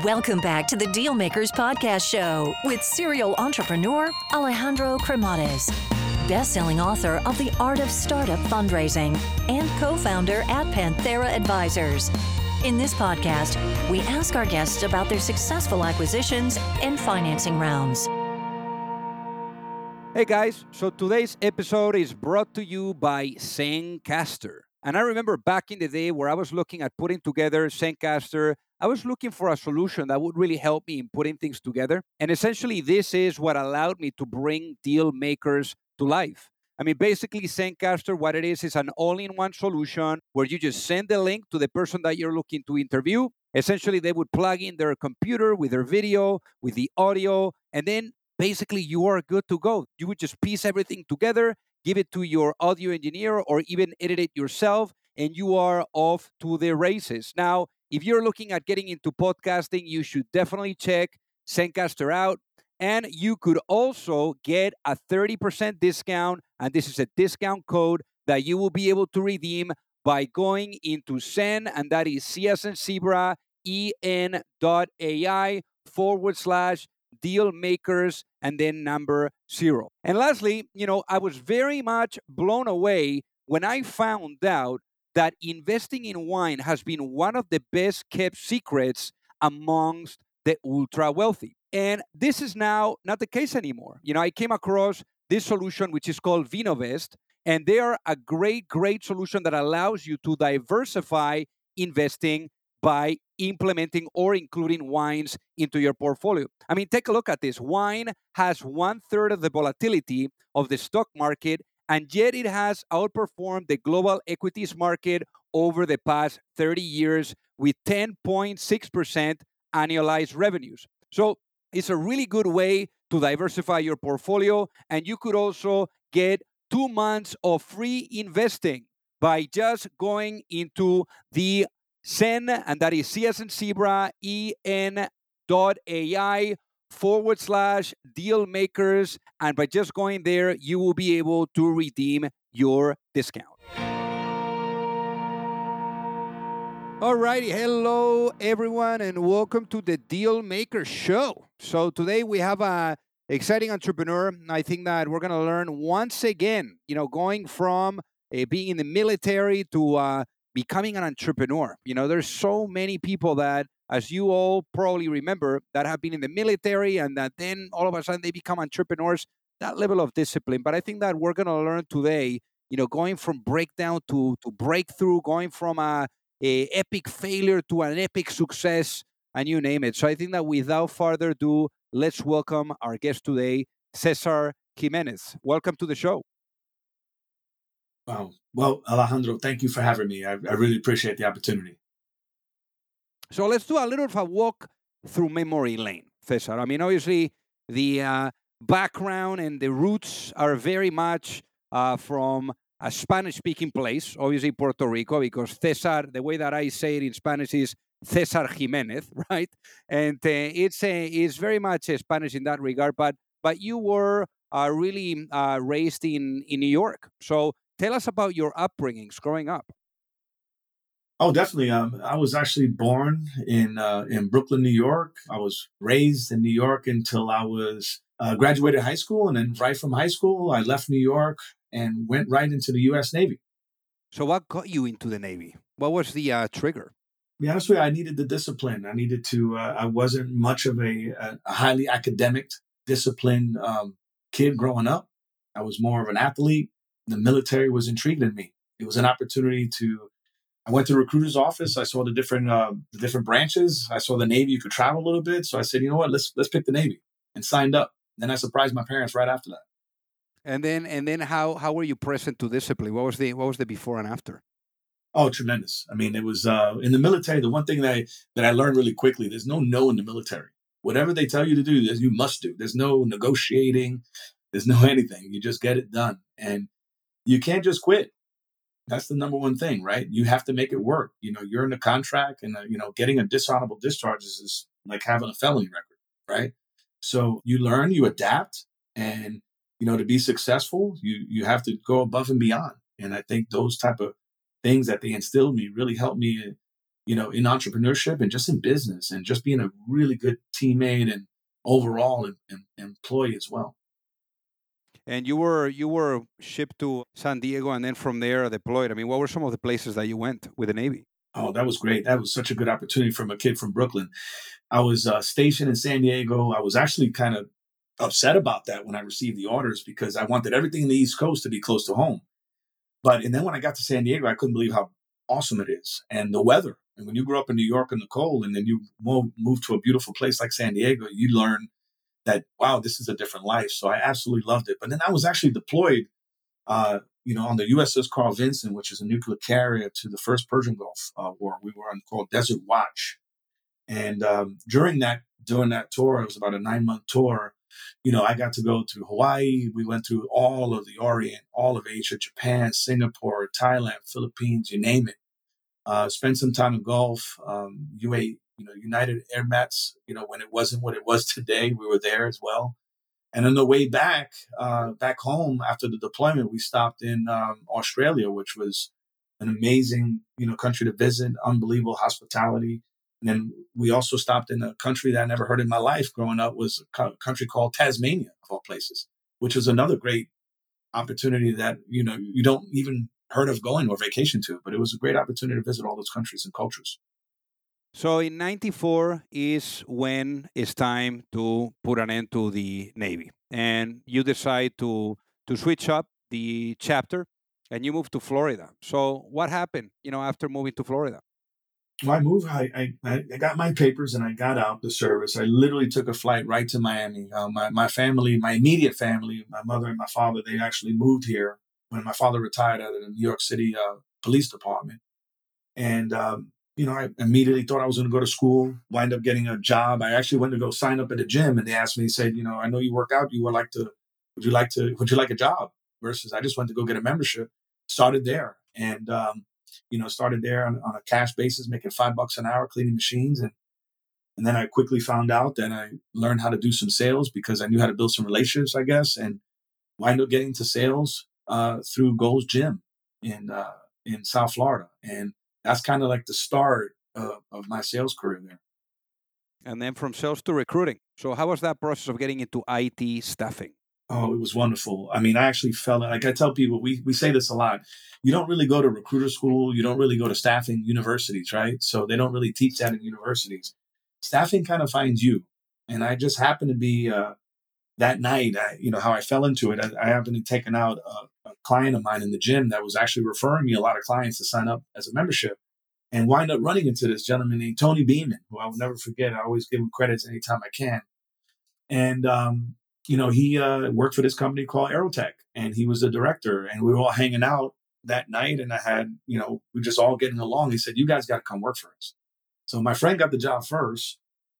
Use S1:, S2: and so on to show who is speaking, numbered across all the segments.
S1: Welcome back to the Dealmakers Podcast Show with serial entrepreneur Alejandro Cremades, best-selling author of The Art of Startup Fundraising and co-founder at Panthera Advisors. In this podcast, we ask our guests about their successful acquisitions and financing rounds.
S2: Hey guys, so today's episode is brought to you by Zencastr. And I remember back in the day where I was looking at putting together Zencastr, I was looking for a solution that would really help me in putting things together. And essentially, this is what allowed me to bring deal makers to life. I mean, basically, Zencastr, what it is, is an all in one solution where you just send the link to the person that you're looking to interview. Essentially, they would plug in their computer with their video, with the audio, and then basically you are good to go. You would just piece everything together, give it to your audio engineer, or even edit it yourself, and you are off to the races. Now, if you're looking at getting into podcasting, you should definitely check Zencastr out. And you could also get a 30% discount. And this is a discount code that you will be able to redeem by going into Zen, and that is C as zebra, en dot AI forward slash deal makers and then number zero. And lastly, you know, I was very much blown away when I found out that investing in wine has been one of the best kept secrets amongst the ultra wealthy. And this is now not the case anymore. You know, I came across this solution, which is called Vinovest, and they are a great, great solution that allows you to diversify investing by implementing or including wines into your portfolio. I mean, take a look at this. Wine has one third of the volatility of the stock market, and yet it has outperformed the global equities market over the past 30 years with 10.6% annualized revenues. So it's a really good way to diversify your portfolio, and you could also get two months of free investing by just going into the Zen, and that is CSN zebra, AI forward slash deal makers. And by just going there, you will be able to redeem your discount. All righty. Hello, everyone, and welcome to the Deal Maker Show. So today we have a exciting entrepreneur. I think that we're going to learn once again, you know, going from uh, being in the military to uh, becoming an entrepreneur. You know, there's so many people that, as you all probably remember, that have been in the military and that then all of a sudden they become entrepreneurs. That level of discipline. But I think that we're going to learn today, you know, going from breakdown to, to breakthrough, going from a, a epic failure to an epic success, and you name it. So I think that without further ado, let's welcome our guest today, Cesar Jimenez. Welcome to the show.
S3: Wow. Well, Alejandro, thank you for having me. I, I really appreciate the opportunity.
S2: So let's do a little of a walk through memory lane, Cesar. I mean, obviously, the uh, background and the roots are very much uh, from a Spanish speaking place, obviously Puerto Rico, because Cesar, the way that I say it in Spanish is Cesar Jimenez, right? And uh, it's, uh, it's very much uh, Spanish in that regard, but, but you were uh, really raised in, in New York. So Tell us about your upbringings growing up.
S3: Oh, definitely. Um, I was actually born in uh, in Brooklyn, New York. I was raised in New York until I was uh, graduated high school, and then right from high school, I left New York and went right into the U.S. Navy.
S2: So, what got you into the Navy? What was the uh, trigger?
S3: Be honest with you, I needed the discipline. I needed to. Uh, I wasn't much of a, a highly academic, disciplined um, kid growing up. I was more of an athlete the military was intriguing me. It was an opportunity to. I went to the recruiter's office. I saw the different uh, the different branches. I saw the Navy. You could travel a little bit, so I said, you know what, let's let's pick the Navy, and signed up. Then I surprised my parents right after that.
S2: And then and then how how were you present to discipline? What was the what was the before and after?
S3: Oh, tremendous! I mean, it was uh, in the military. The one thing that I, that I learned really quickly: there's no no in the military. Whatever they tell you to do, you must do. There's no negotiating. There's no anything. You just get it done. And you can't just quit. That's the number one thing, right? You have to make it work. You know, you're in a contract, and uh, you know, getting a dishonorable discharge is, like having a felony record, right? So you learn, you adapt, and you know, to be successful, you you have to go above and beyond. And I think those type of things that they instilled me really helped me in, you know, in entrepreneurship and just in business and just being a really good teammate and overall employee as well.
S2: And you were you were shipped to San Diego and then from there deployed. I mean, what were some of the places that you went with the Navy?
S3: Oh, that was great. That was such a good opportunity from a kid from Brooklyn. I was uh, stationed in San Diego. I was actually kind of upset about that when I received the orders because I wanted everything in the East Coast to be close to home. But and then when I got to San Diego, I couldn't believe how awesome it is and the weather. And when you grow up in New York in the cold, and then you move, move to a beautiful place like San Diego, you learn that wow, this is a different life. So I absolutely loved it. But then I was actually deployed, uh, you know, on the USS Carl Vinson, which is a nuclear carrier, to the first Persian Gulf uh, War. We were on called Desert Watch, and um, during that during that tour, it was about a nine month tour. You know, I got to go to Hawaii. We went through all of the Orient, all of Asia, Japan, Singapore, Thailand, Philippines, you name it. Uh, spent some time in Gulf. um, UA, you know, United Arab Emirates, you know, when it wasn't what it was today, we were there as well. And on the way back, uh, back home after the deployment, we stopped in um, Australia, which was an amazing, you know, country to visit, unbelievable hospitality. And then we also stopped in a country that I never heard in my life growing up was a country called Tasmania, of all places, which was another great opportunity that, you know, you don't even heard of going or vacation to, but it was a great opportunity to visit all those countries and cultures.
S2: So in 94 is when it's time to put an end to the Navy. And you decide to to switch up the chapter and you move to Florida. So what happened, you know, after moving to Florida?
S3: Well, I moved. I, I, I got my papers and I got out the service. I literally took a flight right to Miami. Uh, my, my family, my immediate family, my mother and my father, they actually moved here when my father retired out of the New York City uh, Police Department. And um, you know, I immediately thought I was going to go to school, wind up getting a job. I actually went to go sign up at a gym and they asked me, said, you know, I know you work out. You would like to, would you like to, would you like a job? Versus I just went to go get a membership, started there and, um, you know, started there on, on, a cash basis, making five bucks an hour cleaning machines. And, and then I quickly found out that I learned how to do some sales because I knew how to build some relationships, I guess, and wind up getting to sales, uh, through Gold's Gym in, uh, in South Florida. And, that's kind of like the start uh, of my sales career there.
S2: And then from sales to recruiting. So how was that process of getting into IT staffing?
S3: Oh, it was wonderful. I mean, I actually felt like I tell people, we, we say this a lot. You don't really go to recruiter school. You don't really go to staffing universities, right? So they don't really teach that in universities. Staffing kind of finds you. And I just happened to be, uh, that night, I, you know, how I fell into it, I, I happened to taken out a, a, client of mine in the gym that was actually referring me a lot of clients to sign up as a membership and wind up running into this gentleman named Tony Beeman, who I will never forget. I always give him credits anytime I can. And, um, you know, he uh, worked for this company called Aerotek and he was the director and we were all hanging out that night and I had, you know, we just all getting along. He said, you guys got to come work for us. So my friend got the job first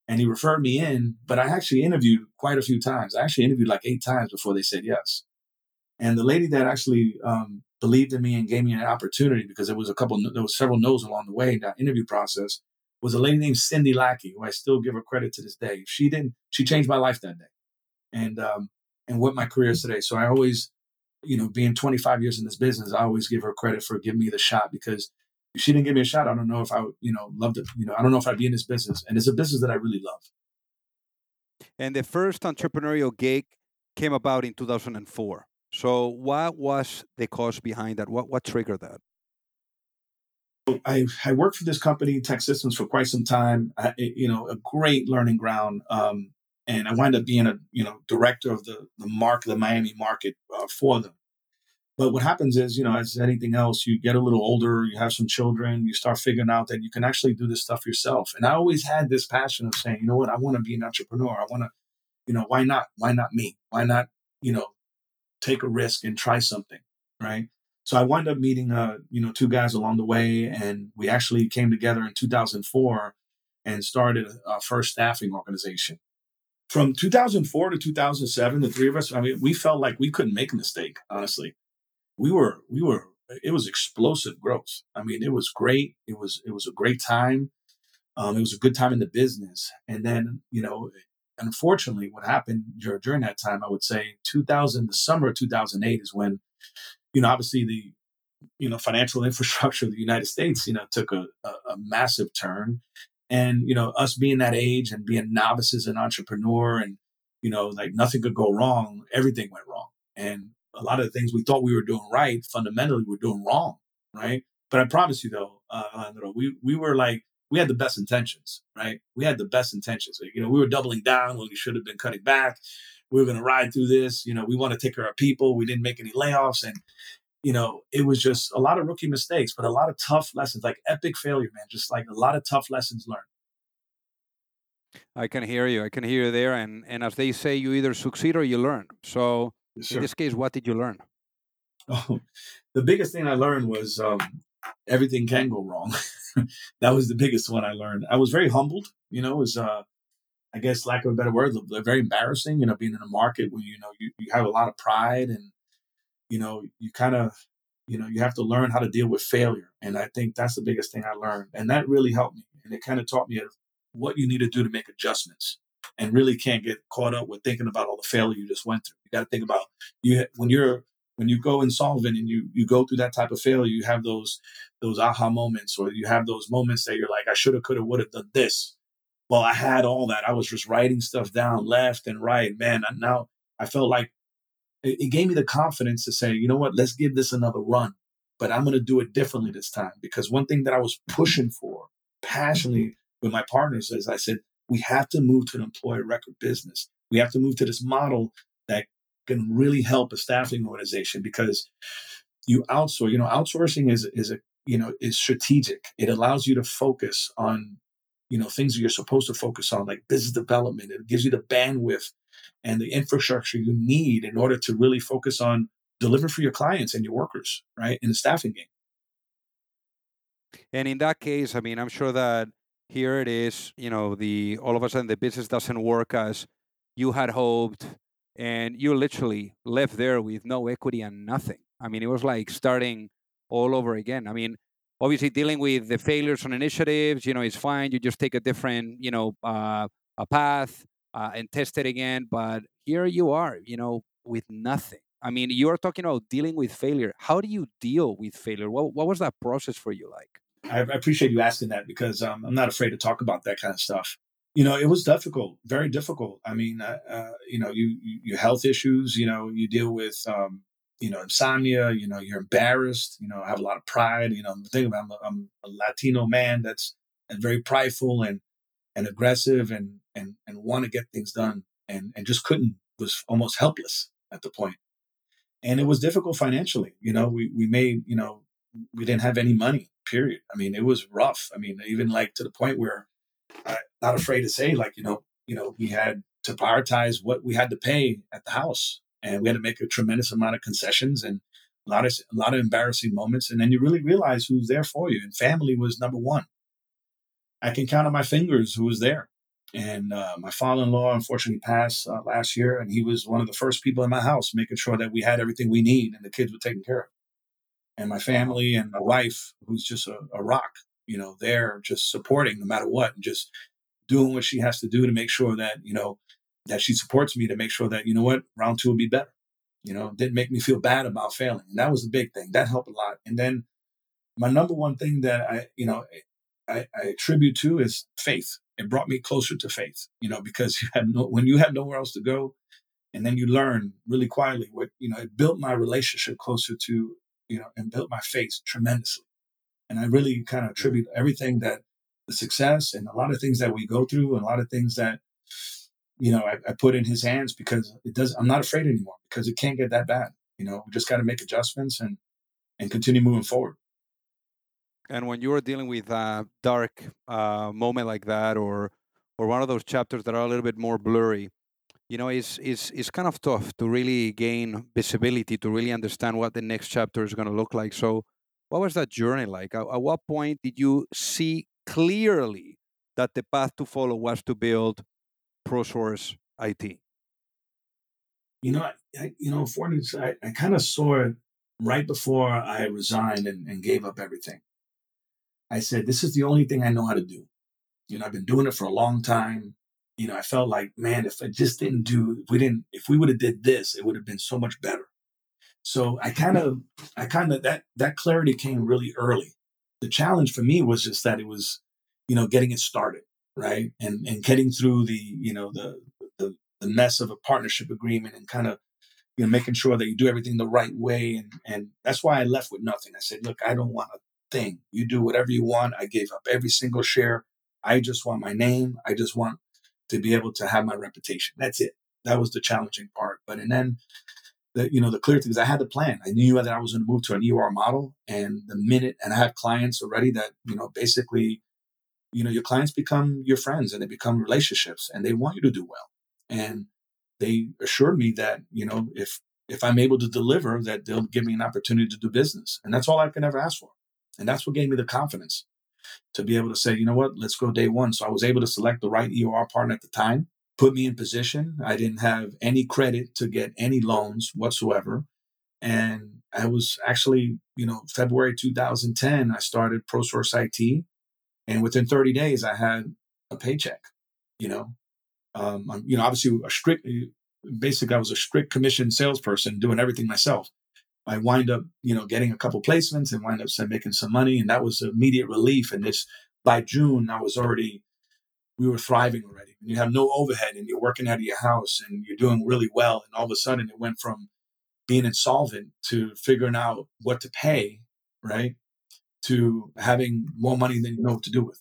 S3: and he referred me in, but I actually interviewed quite a few times. I actually interviewed like eight times before they said yes. And the lady that actually um, believed in me and gave me an opportunity because there was a couple, there was several no's along the way in that interview process was a lady named Cindy Lackey, who I still give her credit to this day. She didn't, she changed my life that day, and um, and what my career is today. So I always, you know, being 25 years in this business, I always give her credit for giving me the shot because if she didn't give me a shot, I don't know if I you know, loved it. You know, I don't know if I'd be in this business. And it's a business that I really love.
S2: And the first entrepreneurial gig came about in 2004. So what was the cause behind that? What what triggered that?
S3: I, I worked for this company, TEKsystems, for quite some time. I, you know, a great learning ground. Um, and I wound up being a you know director of the the market, the Miami market uh, for them. But what happens is, you know, as anything else, you get a little older, you have some children, you start figuring out that you can actually do this stuff yourself. And I always had this passion of saying, you know what, I want to be an entrepreneur. I want to, you know, why not? Why not me? Why not, you know, take a risk and try something, right? So I wound up meeting, uh, you know, two guys along the way, and we actually came together in 2004 and started our first staffing organization. From 2004 to 2007, the three of us, I mean, we felt like we couldn't make a mistake, honestly we were we were it was explosive growth. I mean, it was great. It was it was a great time. Um, it was a good time in the business. And then you know, unfortunately, what happened during that time, I would say 2000, the summer of 2008 is when, you know, obviously the you know, financial infrastructure of the United States, you know, took a, a, a massive turn. And, you know, us being that age and being novices and entrepreneur and, you know, like nothing could go wrong, everything went wrong. And a lot of the things we thought we were doing right, fundamentally, we're doing wrong, right? But I promise you, though, uh, we we were like we had the best intentions, right? We had the best intentions. Like, you know, we were doubling down when we should have been cutting back. We were going to ride through this. You know, we want to take care of people. We didn't make any layoffs, and you know, it was just a lot of rookie mistakes, but a lot of tough lessons, like epic failure, man. Just like a lot of tough lessons learned.
S2: I can hear you. I can hear you there. And and as they say, you either succeed or you learn. So yes, in this case, what did you learn?
S3: Oh, the biggest thing I learned was um, everything can go wrong. that was the biggest one I learned. I was very humbled. You know, was uh, I guess lack of a better word, very embarrassing. You know, being in a market where you know you, you have a lot of pride and you know you kind of you know you have to learn how to deal with failure, and I think that's the biggest thing I learned, and that really helped me. And it kind of taught me what you need to do to make adjustments and really can't get caught up with thinking about all the failure you just went through. You got to think about you when you're when you go insolvent and you you go through that type of failure, you have those those aha moments or you have those moments that you're like, I should have, could have, would have done this. Well, I had all that. I was just writing stuff down left and right. Man, and now I felt like it, it gave me the confidence to say, you know what, let's give this another run. But I'm going to do it differently this time because one thing that I was pushing for passionately with my partners is I said, we have to move to an employer record business. We have to move to this model can really help a staffing organization because you outsource, you know, outsourcing is, is a, you know, is strategic. It allows you to focus on, you know, things that you're supposed to focus on, like business development. It gives you the bandwidth and the infrastructure you need in order to really focus on delivering for your clients and your workers, right? In the staffing game.
S2: And in that case, I mean, I'm sure that here it is, you know, the all of a sudden the business doesn't work as you had hoped, and you literally left there with no equity and nothing. I mean, it was like starting all over again. I mean, obviously dealing with the failures on initiatives, you know, it's fine. You just take a different, you know, uh, a path uh, and test it again. But here you are, you know, with nothing. I mean, you are talking about dealing with failure. How do you deal with failure? What, what was that process for you like?
S3: I, appreciate you asking that because um, I'm not afraid to talk about that kind of stuff. You know, it was difficult, very difficult. I mean, uh, you know, you, you, health issues. You know, you deal with um, you know insomnia. You know, you're embarrassed. You know, I have a lot of pride. You know, think about I'm a, I'm a Latino man that's very prideful and and aggressive and and and want to get things done and and just couldn't was almost helpless at the point and it was difficult financially you know we we made you know we didn't have any money period i mean it was rough i mean even like to the point where not afraid to say like you know you know we had to prioritize what we had to pay at the house and we had to make a tremendous amount of concessions and a lot of a lot of embarrassing moments and then you really realize who's there for you and family was number one i can count on my fingers who was there and uh, my father-in-law unfortunately passed uh, last year, and he was one of the first people in my house making sure that we had everything we need and the kids were taken care of. And my family and my wife, who's just a, a rock, you know, they're just supporting no matter what, and just doing what she has to do to make sure that you know that she supports me to make sure that you know what round two will be better. You know, didn't make me feel bad about failing, and that was the big thing. That helped a lot. And then my number one thing that I, you know, I, I attribute to is faith it brought me closer to faith, you know, because you had no, when you have nowhere else to go, and then you learn really quietly what, you know, it built my relationship closer to, you know, and built my faith tremendously. And I really kind of attribute everything that the success and a lot of things that we go through and a lot of things that, you know, I, I put in his hands because it does, I'm not afraid anymore because it can't get that bad. You know, we just got to make adjustments and, and continue moving forward.
S2: And when you are dealing with a dark uh, moment like that, or or one of those chapters that are a little bit more blurry, you know, it's it's it's kind of tough to really gain visibility to really understand what the next chapter is going to look like. So, what was that journey like? At, at what point did you see clearly that the path to follow was to build ProSource IT?
S3: You know, I, you know, fortunately, I, I kind of saw it right before I resigned and, and gave up everything. I said, this is the only thing I know how to do. You know, I've been doing it for a long time. You know, I felt like, man, if I just didn't do, if we didn't, if we would have did this, it would have been so much better. So I kind of, I kind of that that clarity came really early. The challenge for me was just that it was, you know, getting it started, right, and and getting through the, you know, the the, the mess of a partnership agreement and kind of, you know, making sure that you do everything the right way. And and that's why I left with nothing. I said, look, I don't want a thing. You do whatever you want. I gave up every single share. I just want my name. I just want to be able to have my reputation. That's it. That was the challenging part. But and then the you know the clear thing is I had the plan. I knew that I was going to move to an EOR model, and the minute and I have clients already that you know basically, you know your clients become your friends and they become relationships, and they want you to do well. And they assured me that you know if if I'm able to deliver, that they'll give me an opportunity to do business, and that's all I can ever ask for. And that's what gave me the confidence to be able to say, you know what, let's go day one. So I was able to select the right EOR partner at the time, put me in position. I didn't have any credit to get any loans whatsoever. And I was actually, you know, February 2010, I started ProSource IT. And within 30 days, I had a paycheck, you know. Um, you know, obviously a strict, basically I was a strict commission salesperson doing everything myself. I wind up, you know, getting a couple placements and wind up making some money. And that was immediate relief. And this, by June, I was already, we were thriving already. And you have no overhead and you're working out of your house and you're doing really well. And all of a sudden it went from being insolvent to figuring out what to pay, right? To having more money than you know what to do with.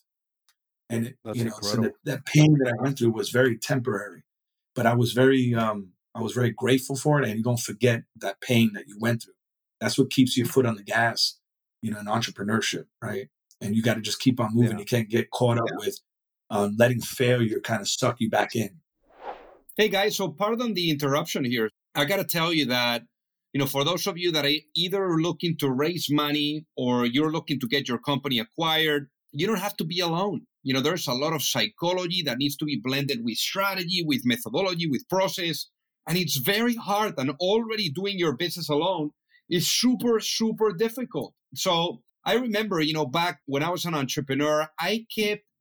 S3: And, it, you know, incredible. so that, that pain that I went through was very temporary, but I was very, um, I was very grateful for it. And you don't forget that pain that you went through. That's what keeps your foot on the gas, you know, in entrepreneurship, right? And you got to just keep on moving. Yeah. You can't get caught up yeah. with um, letting failure kind of suck you back in.
S4: Hey guys, so pardon the interruption here. I got to tell you that, you know, for those of you that are either looking to raise money or you're looking to get your company acquired, you don't have to be alone. You know, there's a lot of psychology that needs to be blended with strategy, with methodology, with process. And it's very hard. And already doing your business alone is super, super difficult. So I remember, you know, back when I was an entrepreneur, I kept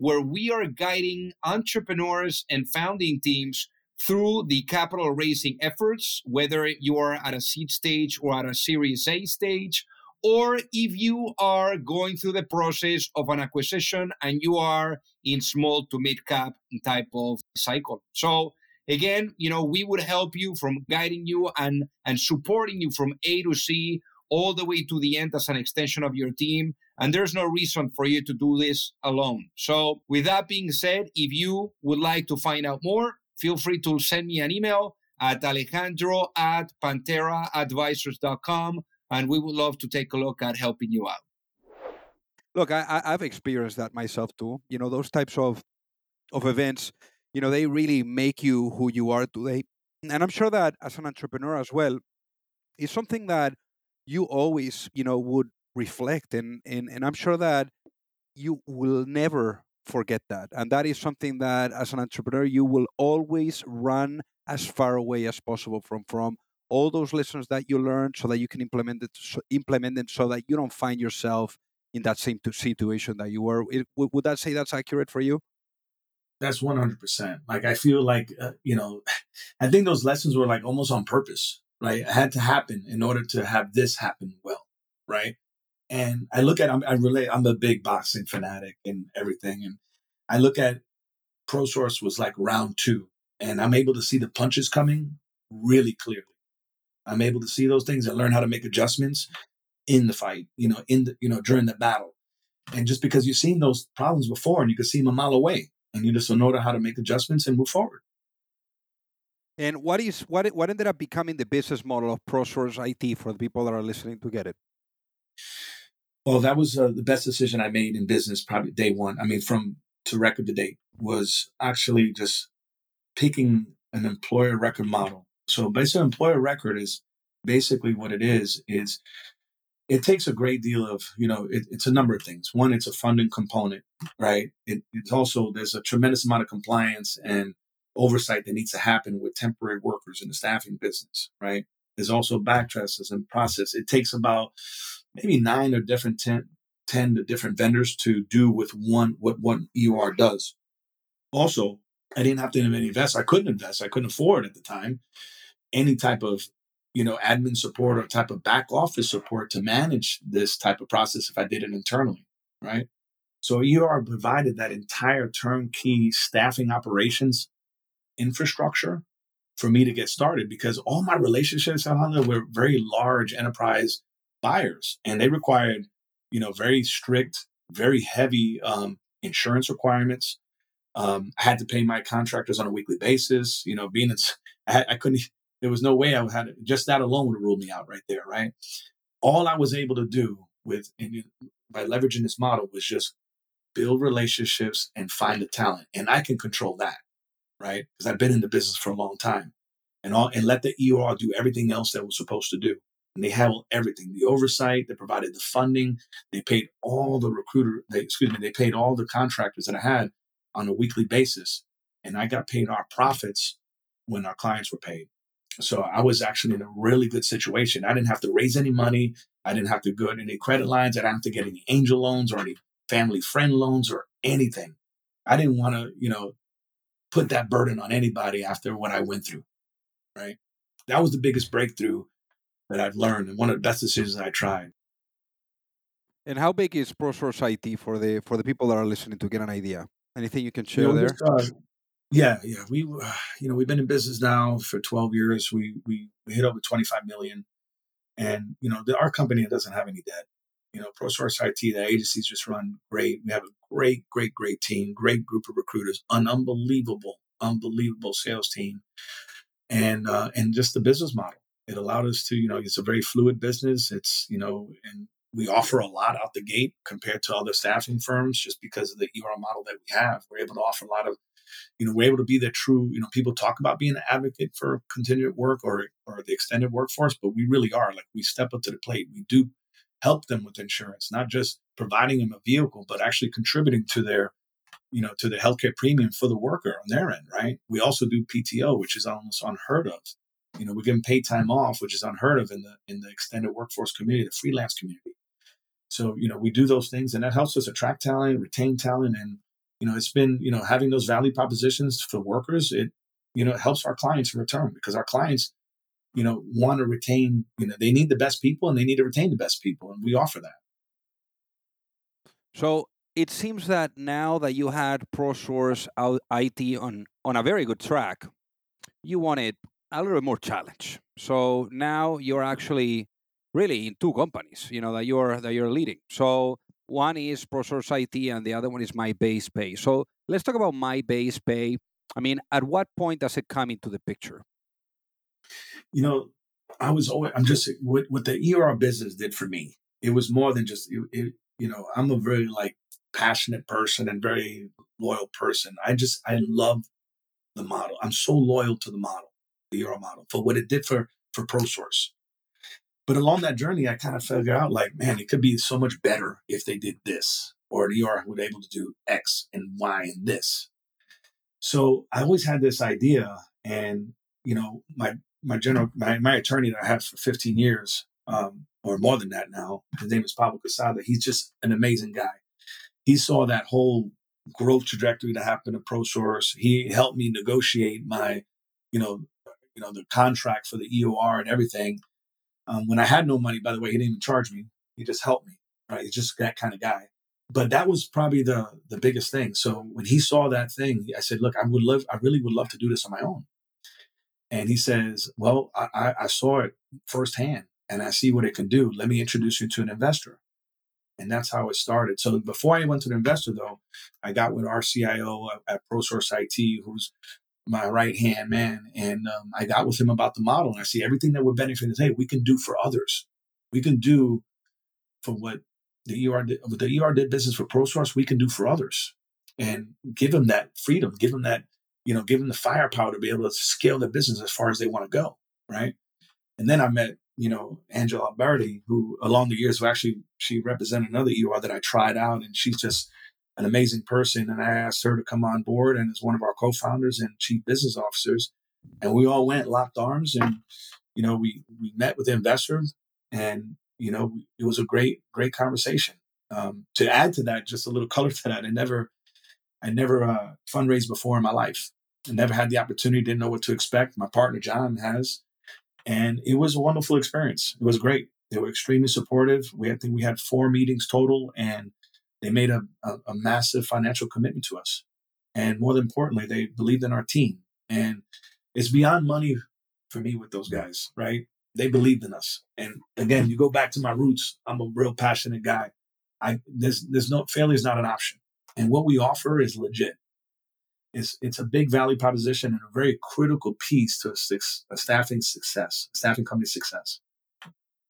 S4: where we are guiding entrepreneurs and founding teams through the capital raising efforts, whether you are at a seed stage or at a series A stage, or if you are going through the process of an acquisition and you are in small to mid cap type of cycle. So again, you know, we would help you from guiding you and and supporting you from A to C all the way to the end as an extension of your team. And there's no reason for you to do this alone. So with that being said, if you would like to find out more, feel free to send me an email at alejandro at pantheraadvisors.com and we would love to take a look at helping you out.
S2: Look, I, I've experienced that myself too. You know, those types of of events, you know, they really make you who you are today. And I'm sure that as an entrepreneur as well, it's something that you always, you know, would reflect and and, and I'm sure that you will never forget that. And that is something that as an entrepreneur you will always run as far away as possible from from all those lessons that you learned so that you can implement it so, implement them so that you don't find yourself in that same situation that you were. It, would that say that's accurate for you?
S3: That's 100% like i feel like uh, you know i think those lessons were like almost on purpose right? It had to happen in order to have this happen well right and i look at i'm i relate i'm a big boxing fanatic and everything and i look at prosource was like round two and i'm able to see the punches coming really clearly I'm able to see those things and learn how to make adjustments in the fight, you know, in the, you know, during the battle. And just because you've seen those problems before and you can see them a mile away and you just know how to make adjustments and move forward.
S2: And what is what what ended up becoming the business model of ProSource IT for the people that are listening to get it?
S3: Well, that was uh, the best decision I made in business, probably day one. I mean, from to record to date, was actually just picking an employer record model. So basically, employer record is basically what it is is it takes a great deal of you know it, it's a number of things. One it's a funding component right? It, it's also there's a tremendous amount of compliance and oversight that needs to happen with temporary workers in the staffing business right? There's also backtrasses and process. It takes about maybe nine or different 10, 10 to different vendors to do with one what one EOR does. Also i didn't have to invest. I couldn't invest. I couldn't afford at the time any type of you know, admin support or type of back office support to manage this type of process if I did it internally, right? So ER provided that entire turnkey staffing operations infrastructure for me to get started because all my relationships were very large enterprise buyers and they required, you know, very strict, very heavy um, insurance requirements. Um, I had to pay my contractors on a weekly basis. You know, being I, I couldn't there was no way I had just that alone would rule me out right there, right? All I was able to do with by leveraging this model was just build relationships and find the talent, and I can control that, right? Because I've been in the business for a long time, and all and let the EOR do everything else that was supposed to do. And they handled everything, the oversight, they provided the funding, they paid all the recruiter, they, excuse me, they paid all the contractors that I had on a weekly basis. And I got paid our profits when our clients were paid. So I was actually in a really good situation. I didn't have to raise any money. I didn't have to go to any credit lines. I didn't have to get any angel loans or any family friend loans or anything. I didn't want to, you know, put that burden on anybody after what I went through. Right. That was the biggest breakthrough that I've learned and one of the best decisions I tried.
S2: And how big is ProSource IT for the for the people that are listening to get an idea? Anything you can share you know, there? Uh,
S3: yeah, yeah. We, uh, you know, we've been in business now for 12 years. We we, we hit over 25 million, and you know, the, our company doesn't have any debt. You know, ProSource IT, the agencies just run great. We have a great, great, great team, great group of recruiters, an unbelievable, unbelievable sales team, and uh, and just the business model. It allowed us to, you know, it's a very fluid business. It's, you know, and we offer a lot out the gate compared to other staffing firms just because of the ER model that we have. We're able to offer a lot of you know, we're able to be the true, you know, people talk about being an advocate for continued work or, or the extended workforce, but we really are. Like we step up to the plate. We do help them with insurance, not just providing them a vehicle, but actually contributing to their, you know, to the healthcare premium for the worker on their end, right? We also do PTO, which is almost unheard of. You know, we give them paid time off, which is unheard of in the in the extended workforce community, the freelance community. So, you know, we do those things and that helps us attract talent, retain talent, and you know, it's been, you know, having those value propositions for workers, it, you know, helps our clients in return because our clients, you know, want to retain, you know, they need the best people and they need to retain the best people. And we offer that.
S2: So it seems that now that you had ProSource IT on, on a very good track, you wanted a little bit more challenge. So now you're actually really in two companies, you know, that you're that you're leading. So one is ProSource IT and the other one is My Base Pay. So let's talk about My Base Pay. I mean, at what point does it come into the picture?
S3: You know, I was always, I'm just, what, what the ER business did for me, it was more than just, it, it, you know, I'm a very like passionate person and very loyal person. I just, I love the model. I'm so loyal to the model, the ER model, for what it did for, for ProSource. But along that journey, I kind of figured out like, man, it could be so much better if they did this, or the ER would be able to do X and Y and this. So I always had this idea, and you know, my my general my, my attorney that I have for 15 years, um, or more than that now, his name is Pablo Casada. He's just an amazing guy. He saw that whole growth trajectory that happened at ProSource. He helped me negotiate my, you know, you know, the contract for the EOR and everything. Um, when I had no money, by the way, he didn't even charge me. He just helped me. Right? He's just that kind of guy. But that was probably the the biggest thing. So when he saw that thing, I said, "Look, I would love, I really would love to do this on my own." And he says, "Well, I, I saw it firsthand, and I see what it can do. Let me introduce you to an investor." And that's how it started. So before I went to the investor, though, I got with our CIO at ProSource IT, who's my right hand man, and um, I got with him about the model, and I see everything that we're benefiting. is, Hey, we can do for others. We can do for what the ER did, the ER did business for ProSource. We can do for others, and give them that freedom, give them that you know, give them the firepower to be able to scale their business as far as they want to go, right? And then I met you know, Angela Alberti, who along the years, who actually she represented another EOR that I tried out, and she's just an amazing person. And I asked her to come on board and as one of our co-founders and chief business officers. And we all went locked arms, and you know, we we met with the investor, and you know, it was a great great conversation. Um, to add to that, just a little color to that, I never I never uh, fundraised before in my life. I never had the opportunity, didn't know what to expect. My partner John has, and it was a wonderful experience. It was great. They were extremely supportive. We I think we had four meetings total, and they made a, a, a massive financial commitment to us. And more importantly, they believed in our team. And it's beyond money for me with those guys, right? They believed in us. And again, you go back to my roots. I'm a real passionate guy. I there's there's no failure is not an option. And what we offer is legit. It's, it's a big value proposition and a very critical piece to a, a staffing success, staffing company success.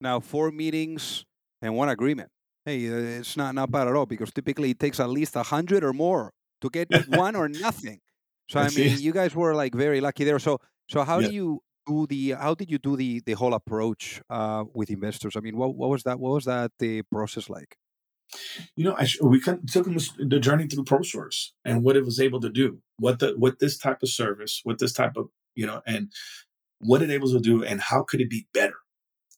S2: Now, four meetings and one agreement. Hey, uh, it's not, not bad at all because typically it takes at least a hundred or more to get one or nothing. So I mean, you guys were like very lucky there. So so how yeah. do you do the how did you do the the whole approach uh, with investors? I mean, what what was that? What was that the process like?
S3: you know, I sh- we took them the journey through ProSource and what it was able to do, what the what this type of service, what this type of you know, and what it able to do, and how could it be better,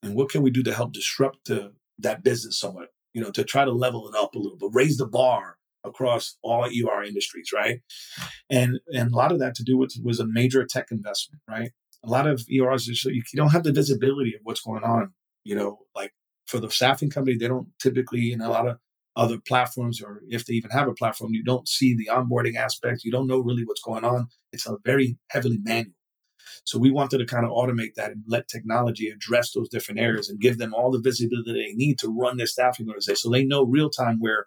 S3: and what can we do to help disrupt the, that business somewhat, you know, to try to level it up a little, but raise the bar across all ER industries, right? And and a lot of that to do with was a major tech investment, right? A lot of ERs you don't have the visibility of what's going on, you know, like for the staffing company, they don't typically in a lot of other platforms, or if they even have a platform, you don't see the onboarding aspect. You don't know really what's going on. It's a very heavily manual. So we wanted to kind of automate that and let technology address those different areas and give them all the visibility they need to run their staffing organization. So they know real time where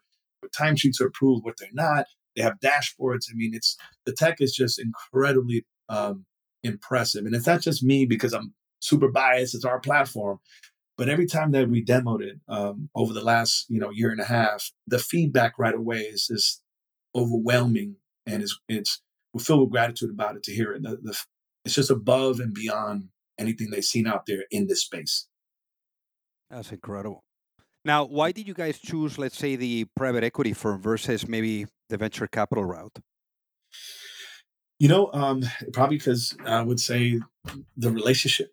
S3: timesheets are approved, what they're not. They have dashboards. I mean, it's the tech is just incredibly um, impressive. And it's not just me because I'm super biased. It's our platform. But every time that we demoed it um, over the last you know year and a half, the feedback right away is just overwhelming, and it's it's we feel with gratitude about it to hear it. The, the, it's just above and beyond anything they've seen out there in this space.
S2: That's incredible. Now, why did you guys choose, let's say, the private equity firm versus maybe the venture capital route?
S3: You know, um, probably because I would say the relationship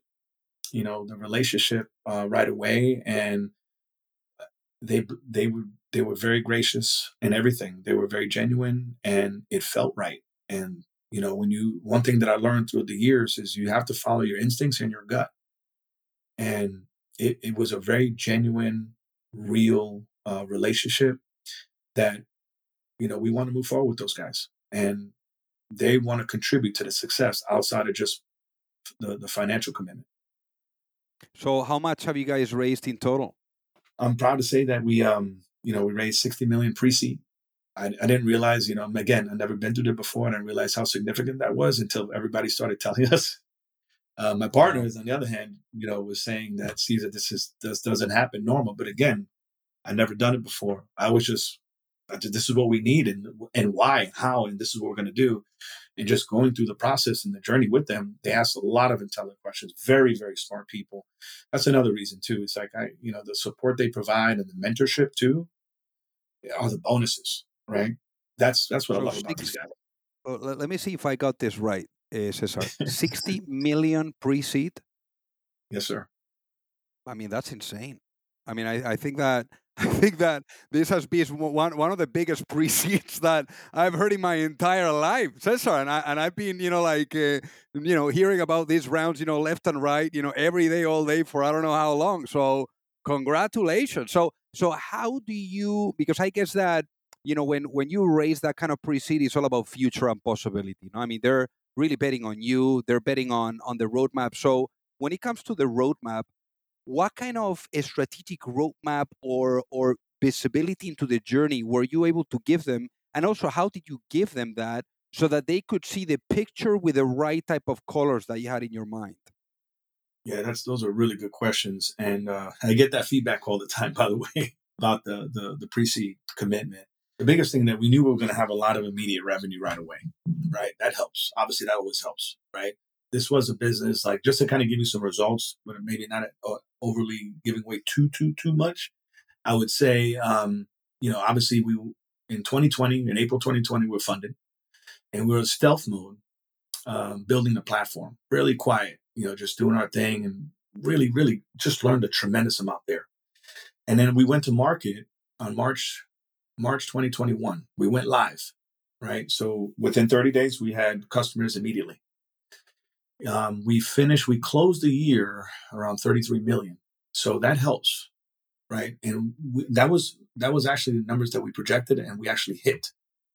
S3: you know the relationship uh, right away, and uh, they they were they were very gracious and everything. They were very genuine, and it felt right. And you know, when you one thing that I learned through the years is you have to follow your instincts and your gut. And it, it was a very genuine, real uh, relationship that you know we want to move forward with those guys, and they want to contribute to the success outside of just the, the financial commitment.
S2: So, how much have you guys raised in total?
S3: I'm proud to say that we, um, you know, we raised 60 million pre-seed. I, I didn't realize, you know, again, I've never been through it before, and I didn't realize how significant that was until everybody started telling us. Uh, my partners, on the other hand, you know, was saying that sees that this is this doesn't happen normal. But again, I never done it before. I was just, this is what we need, and and why, and how, and this is what we're going to do and just going through the process and the journey with them, they asked a lot of intelligent questions. Very, very smart people. That's another reason too. It's like I, you know, the support they provide and the mentorship too are the bonuses, right? That's that's what so I love 60, about these guys.
S2: Well, let me see if I got this right, uh, Cesar. Sixty million pre-seed.
S3: Yes, sir.
S2: I mean, that's insane. I mean, I, I think that I think that this has been one one of the biggest pre-seeds that I've heard in my entire life, Cesar. And I and I've been, you know, like uh, you know, hearing about these rounds, you know, left and right, you know, every day, all day for I don't know how long. So congratulations. So so how do you? Because I guess that you know when when you raise that kind of pre-seed, it's all about future and possibility. You know, I mean, they're really betting on you. They're betting on on the roadmap. So when it comes to the roadmap, what kind of a strategic roadmap or or visibility into the journey were you able to give them and also how did you give them that so that they could see the picture with the right type of colors that you had in your mind
S3: yeah that's those are really good questions and uh, i get that feedback all the time by the way about the the, the pre-seed commitment the biggest thing that we knew we were going to have a lot of immediate revenue right away right that helps obviously that always helps right this was a business like just to kind of give you some results, but maybe not uh, overly giving away too too too much. I would say, um, you know, obviously we in 2020 in April 2020 we we're funded, and we were in stealth mode, um, building the platform, really quiet, you know, just doing our thing, and really really just learned a tremendous amount there. And then we went to market on March March 2021. We went live, right? So within 30 days, we had customers immediately. Um, we finished, we closed the year around 33 million. So that helps, right? And we, that was that was actually the numbers that we projected, and we actually hit.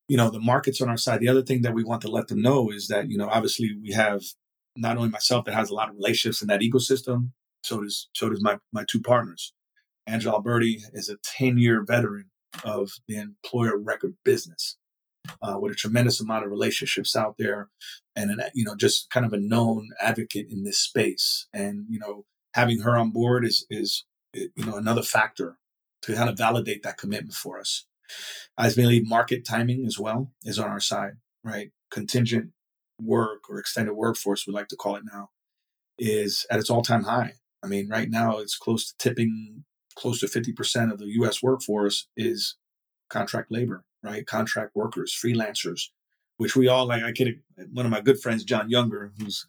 S3: You know, the market's on our side. The other thing that we want to let them know is that you know, obviously, we have not only myself that has a lot of relationships in that ecosystem. So does so does my my two partners. Angela Alberti is a 10 year veteran of the employer record business uh, with a tremendous amount of relationships out there and an, you know just kind of a known advocate in this space. And you know having her on board is is you know another factor to kind of validate that commitment for us. I believe market timing as well is on our side right? Contingent work or extended workforce we like to call it now is at its all-time high. I mean right now it's close to tipping close to 50% of the US workforce is contract labor, right? Contract workers, freelancers, which we all like. I kid one of my good friends, Jon Younger, who's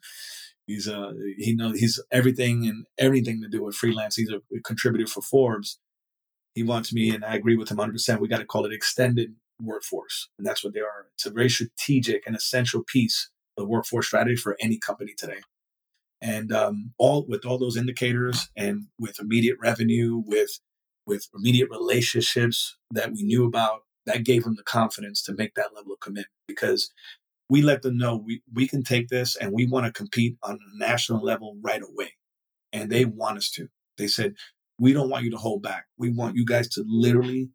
S3: he's uh he knows he's everything and everything to do with freelance. He's a, contributor for Forbes. He wants me, and I agree with him 100%. We got to call it extended workforce, and that's what they are. It's a very strategic and essential piece of workforce strategy for any company today and um, all with all those indicators and with immediate revenue with with immediate relationships that we knew about that gave them the confidence to make that level of commitment because we let them know we, we can take this and we want to compete on a national level right away. And they want us to. They said we don't want you to hold back. We want you guys to literally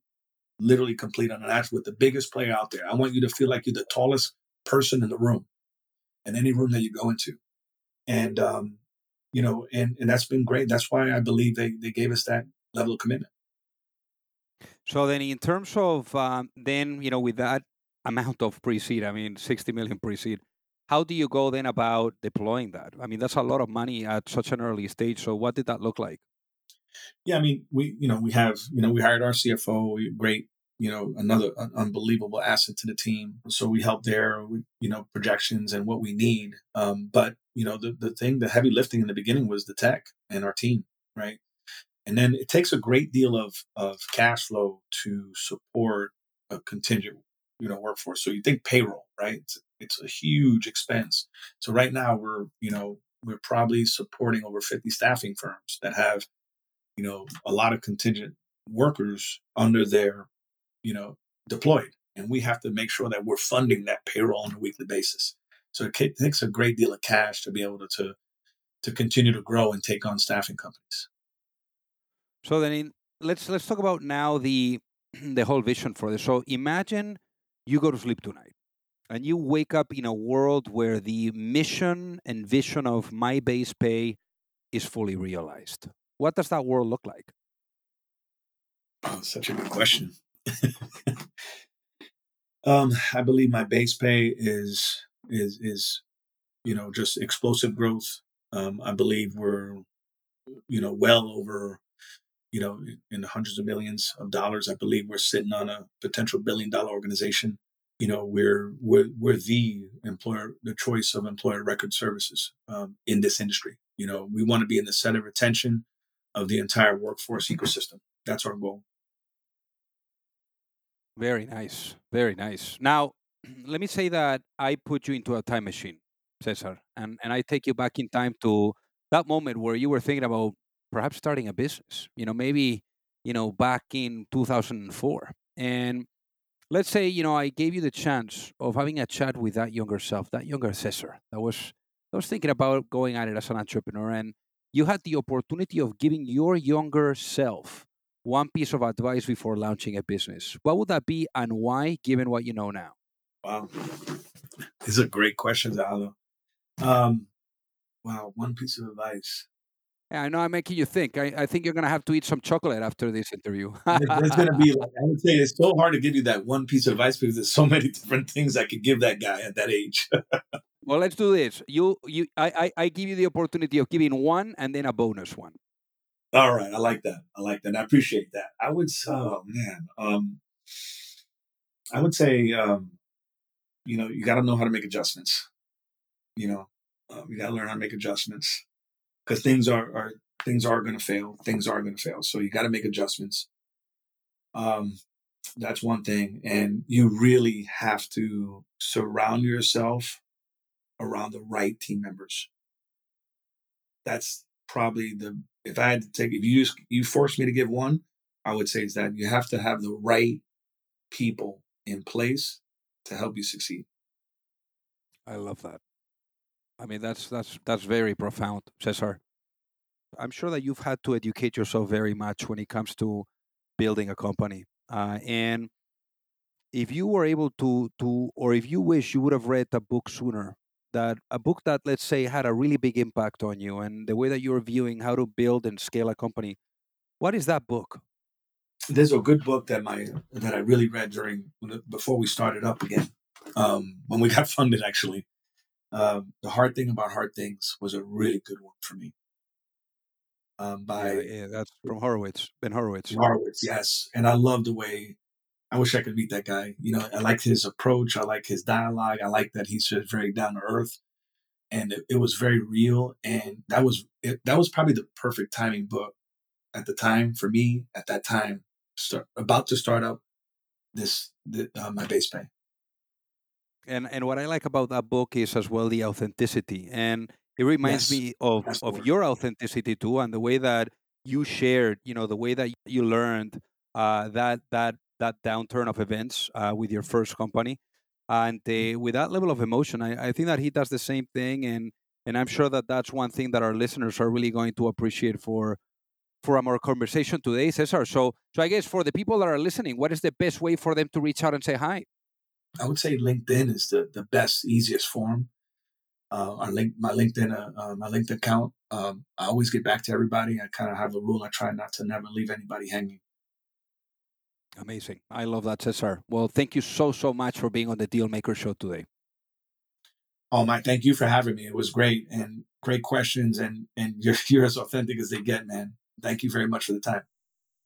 S3: literally complete on an act with the biggest player out there. I want you to feel like you're the tallest person in the room in any room that you go into and um, you know, and and that's been great. That's why I believe they they gave us that level of commitment.
S2: So then, in terms of um, then, you know, with that amount of pre-seed, I mean, sixty million pre-seed, how do you go then about deploying that? I mean, that's a lot of money at such an early stage. So, what did that look like?
S3: Yeah, I mean, we you know we have you know we hired our CFO, great you know another unbelievable asset to the team. So we help there, with, you know, projections and what we need. Um, but you know, the the thing, the heavy lifting in the beginning was the tech and our team, right? And then it takes a great deal of of cash flow to support a contingent, you know, workforce. So you think payroll, right? It's, it's a huge expense. So right now we're, you know, we're probably supporting over 50 staffing firms that have, you know, a lot of contingent workers under their you know, deployed. And we have to make sure that we're funding that payroll on a weekly basis. So it takes a great deal of cash to be able to, to, to continue to grow and take on staffing companies.
S2: So then let's let's talk about now the the whole vision for this. So imagine you go to sleep tonight and you wake up in a world where the mission and vision of myBasePay is fully realized. What does that world look like?
S3: Oh, such a good question. um, I believe myBasePay is is is you know just explosive growth. Um, I believe we're you know well over you know in the hundreds of millions of dollars. I believe we're sitting on a potential billion dollar organization. You know we're we're we're the employer the choice of employer record services um, in this industry. You know we want to be in the center of attention of the entire workforce ecosystem. That's our goal.
S2: Very nice. Very nice. Now, let me say that I put you into a time machine, Cesar, and, and I take you back in time to that moment where you were thinking about perhaps starting a business, you know, maybe, you know, back in 2004. And let's say, you know, I gave you the chance of having a chat with that younger self, that younger Cesar that was, that was thinking about going at it as an entrepreneur. And you had the opportunity of giving your younger self one piece of advice before launching a business, what would that be and why, given what you know now?
S3: Wow. These are great questions, Aldo. Um, wow, one piece of advice.
S2: Yeah, I know I'm making you think. I, I think you're going to have to eat some chocolate after this interview.
S3: it's going to be, like, I would say it's so hard to give you that one piece of advice because there's so many different things I could give that guy at that age.
S2: Well, let's do this. You, you, I, I, I give you the opportunity of giving one and then a bonus one.
S3: All right, I like that. I like that. I appreciate that. I would, oh man, um, I would say, um, you know, you got to know how to make adjustments. You know, um, you got to learn how to make adjustments because things are, are things are going to fail. Things are going to fail. So you got to make adjustments. Um, that's one thing, and you really have to surround yourself around the right team members. That's probably the if I had to take if you just you forced me to give one, I would say is that you have to have the right people in place to help you succeed.
S2: I love that. I mean that's that's that's very profound, Cesar. I'm sure that you've had to educate yourself very much when it comes to building a company. Uh, and if you were able to to or if you wish you would have read a book sooner that a book that let's say had a really big impact on you and the way that you're viewing how to build and scale a company what is that book?
S3: There's a good book that my that i really read during before we started up again um, when we got funded actually. Uh, the hard thing about hard things was a really good one for me. Um, by
S2: yeah, yeah, that's from horowitz ben horowitz.
S3: Horowitz yes and i love the way I wish I could meet that guy. You know, I like his approach. I like his dialogue. I like that he's just very down to earth, and it, it was very real. And that was it, that was probably the perfect timing book at the time for me. At that time, start, about to start up this the, uh, myBasePay.
S2: And and what I like about that book is as well the authenticity, and it reminds yes, me of of your authenticity too, and the way that you shared. You know, the way that you learned uh, that that that downturn of events uh, with your first company. And uh, with that level of emotion, I, I think that he does the same thing, and and I'm sure that that's one thing that our listeners are really going to appreciate for for our conversation today, Cesar. So, so I guess for the people that are listening, what is the best way for them to reach out and say hi?
S3: I would say LinkedIn is the, the best, easiest form. Uh, our link, my LinkedIn, uh, uh, my LinkedIn account. Um, I always get back to everybody. I kind of have a rule. I try not to never leave anybody hanging.
S2: Amazing. I love that, Cesar. Well, thank you so, so much for being on the Dealmaker Show today.
S3: Oh, my, thank you for having me. It was great and great questions, and, and you're, you're as authentic as they get, man. Thank you very much for the time.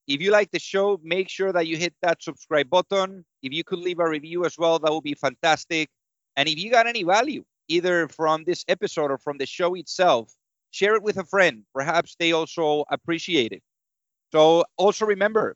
S4: If you like the show, make sure that you hit that subscribe button. If you could leave a review as well, that would be fantastic. And if you got any value, either from this episode or from the show itself, share it with a friend. Perhaps they also appreciate it. So also remember,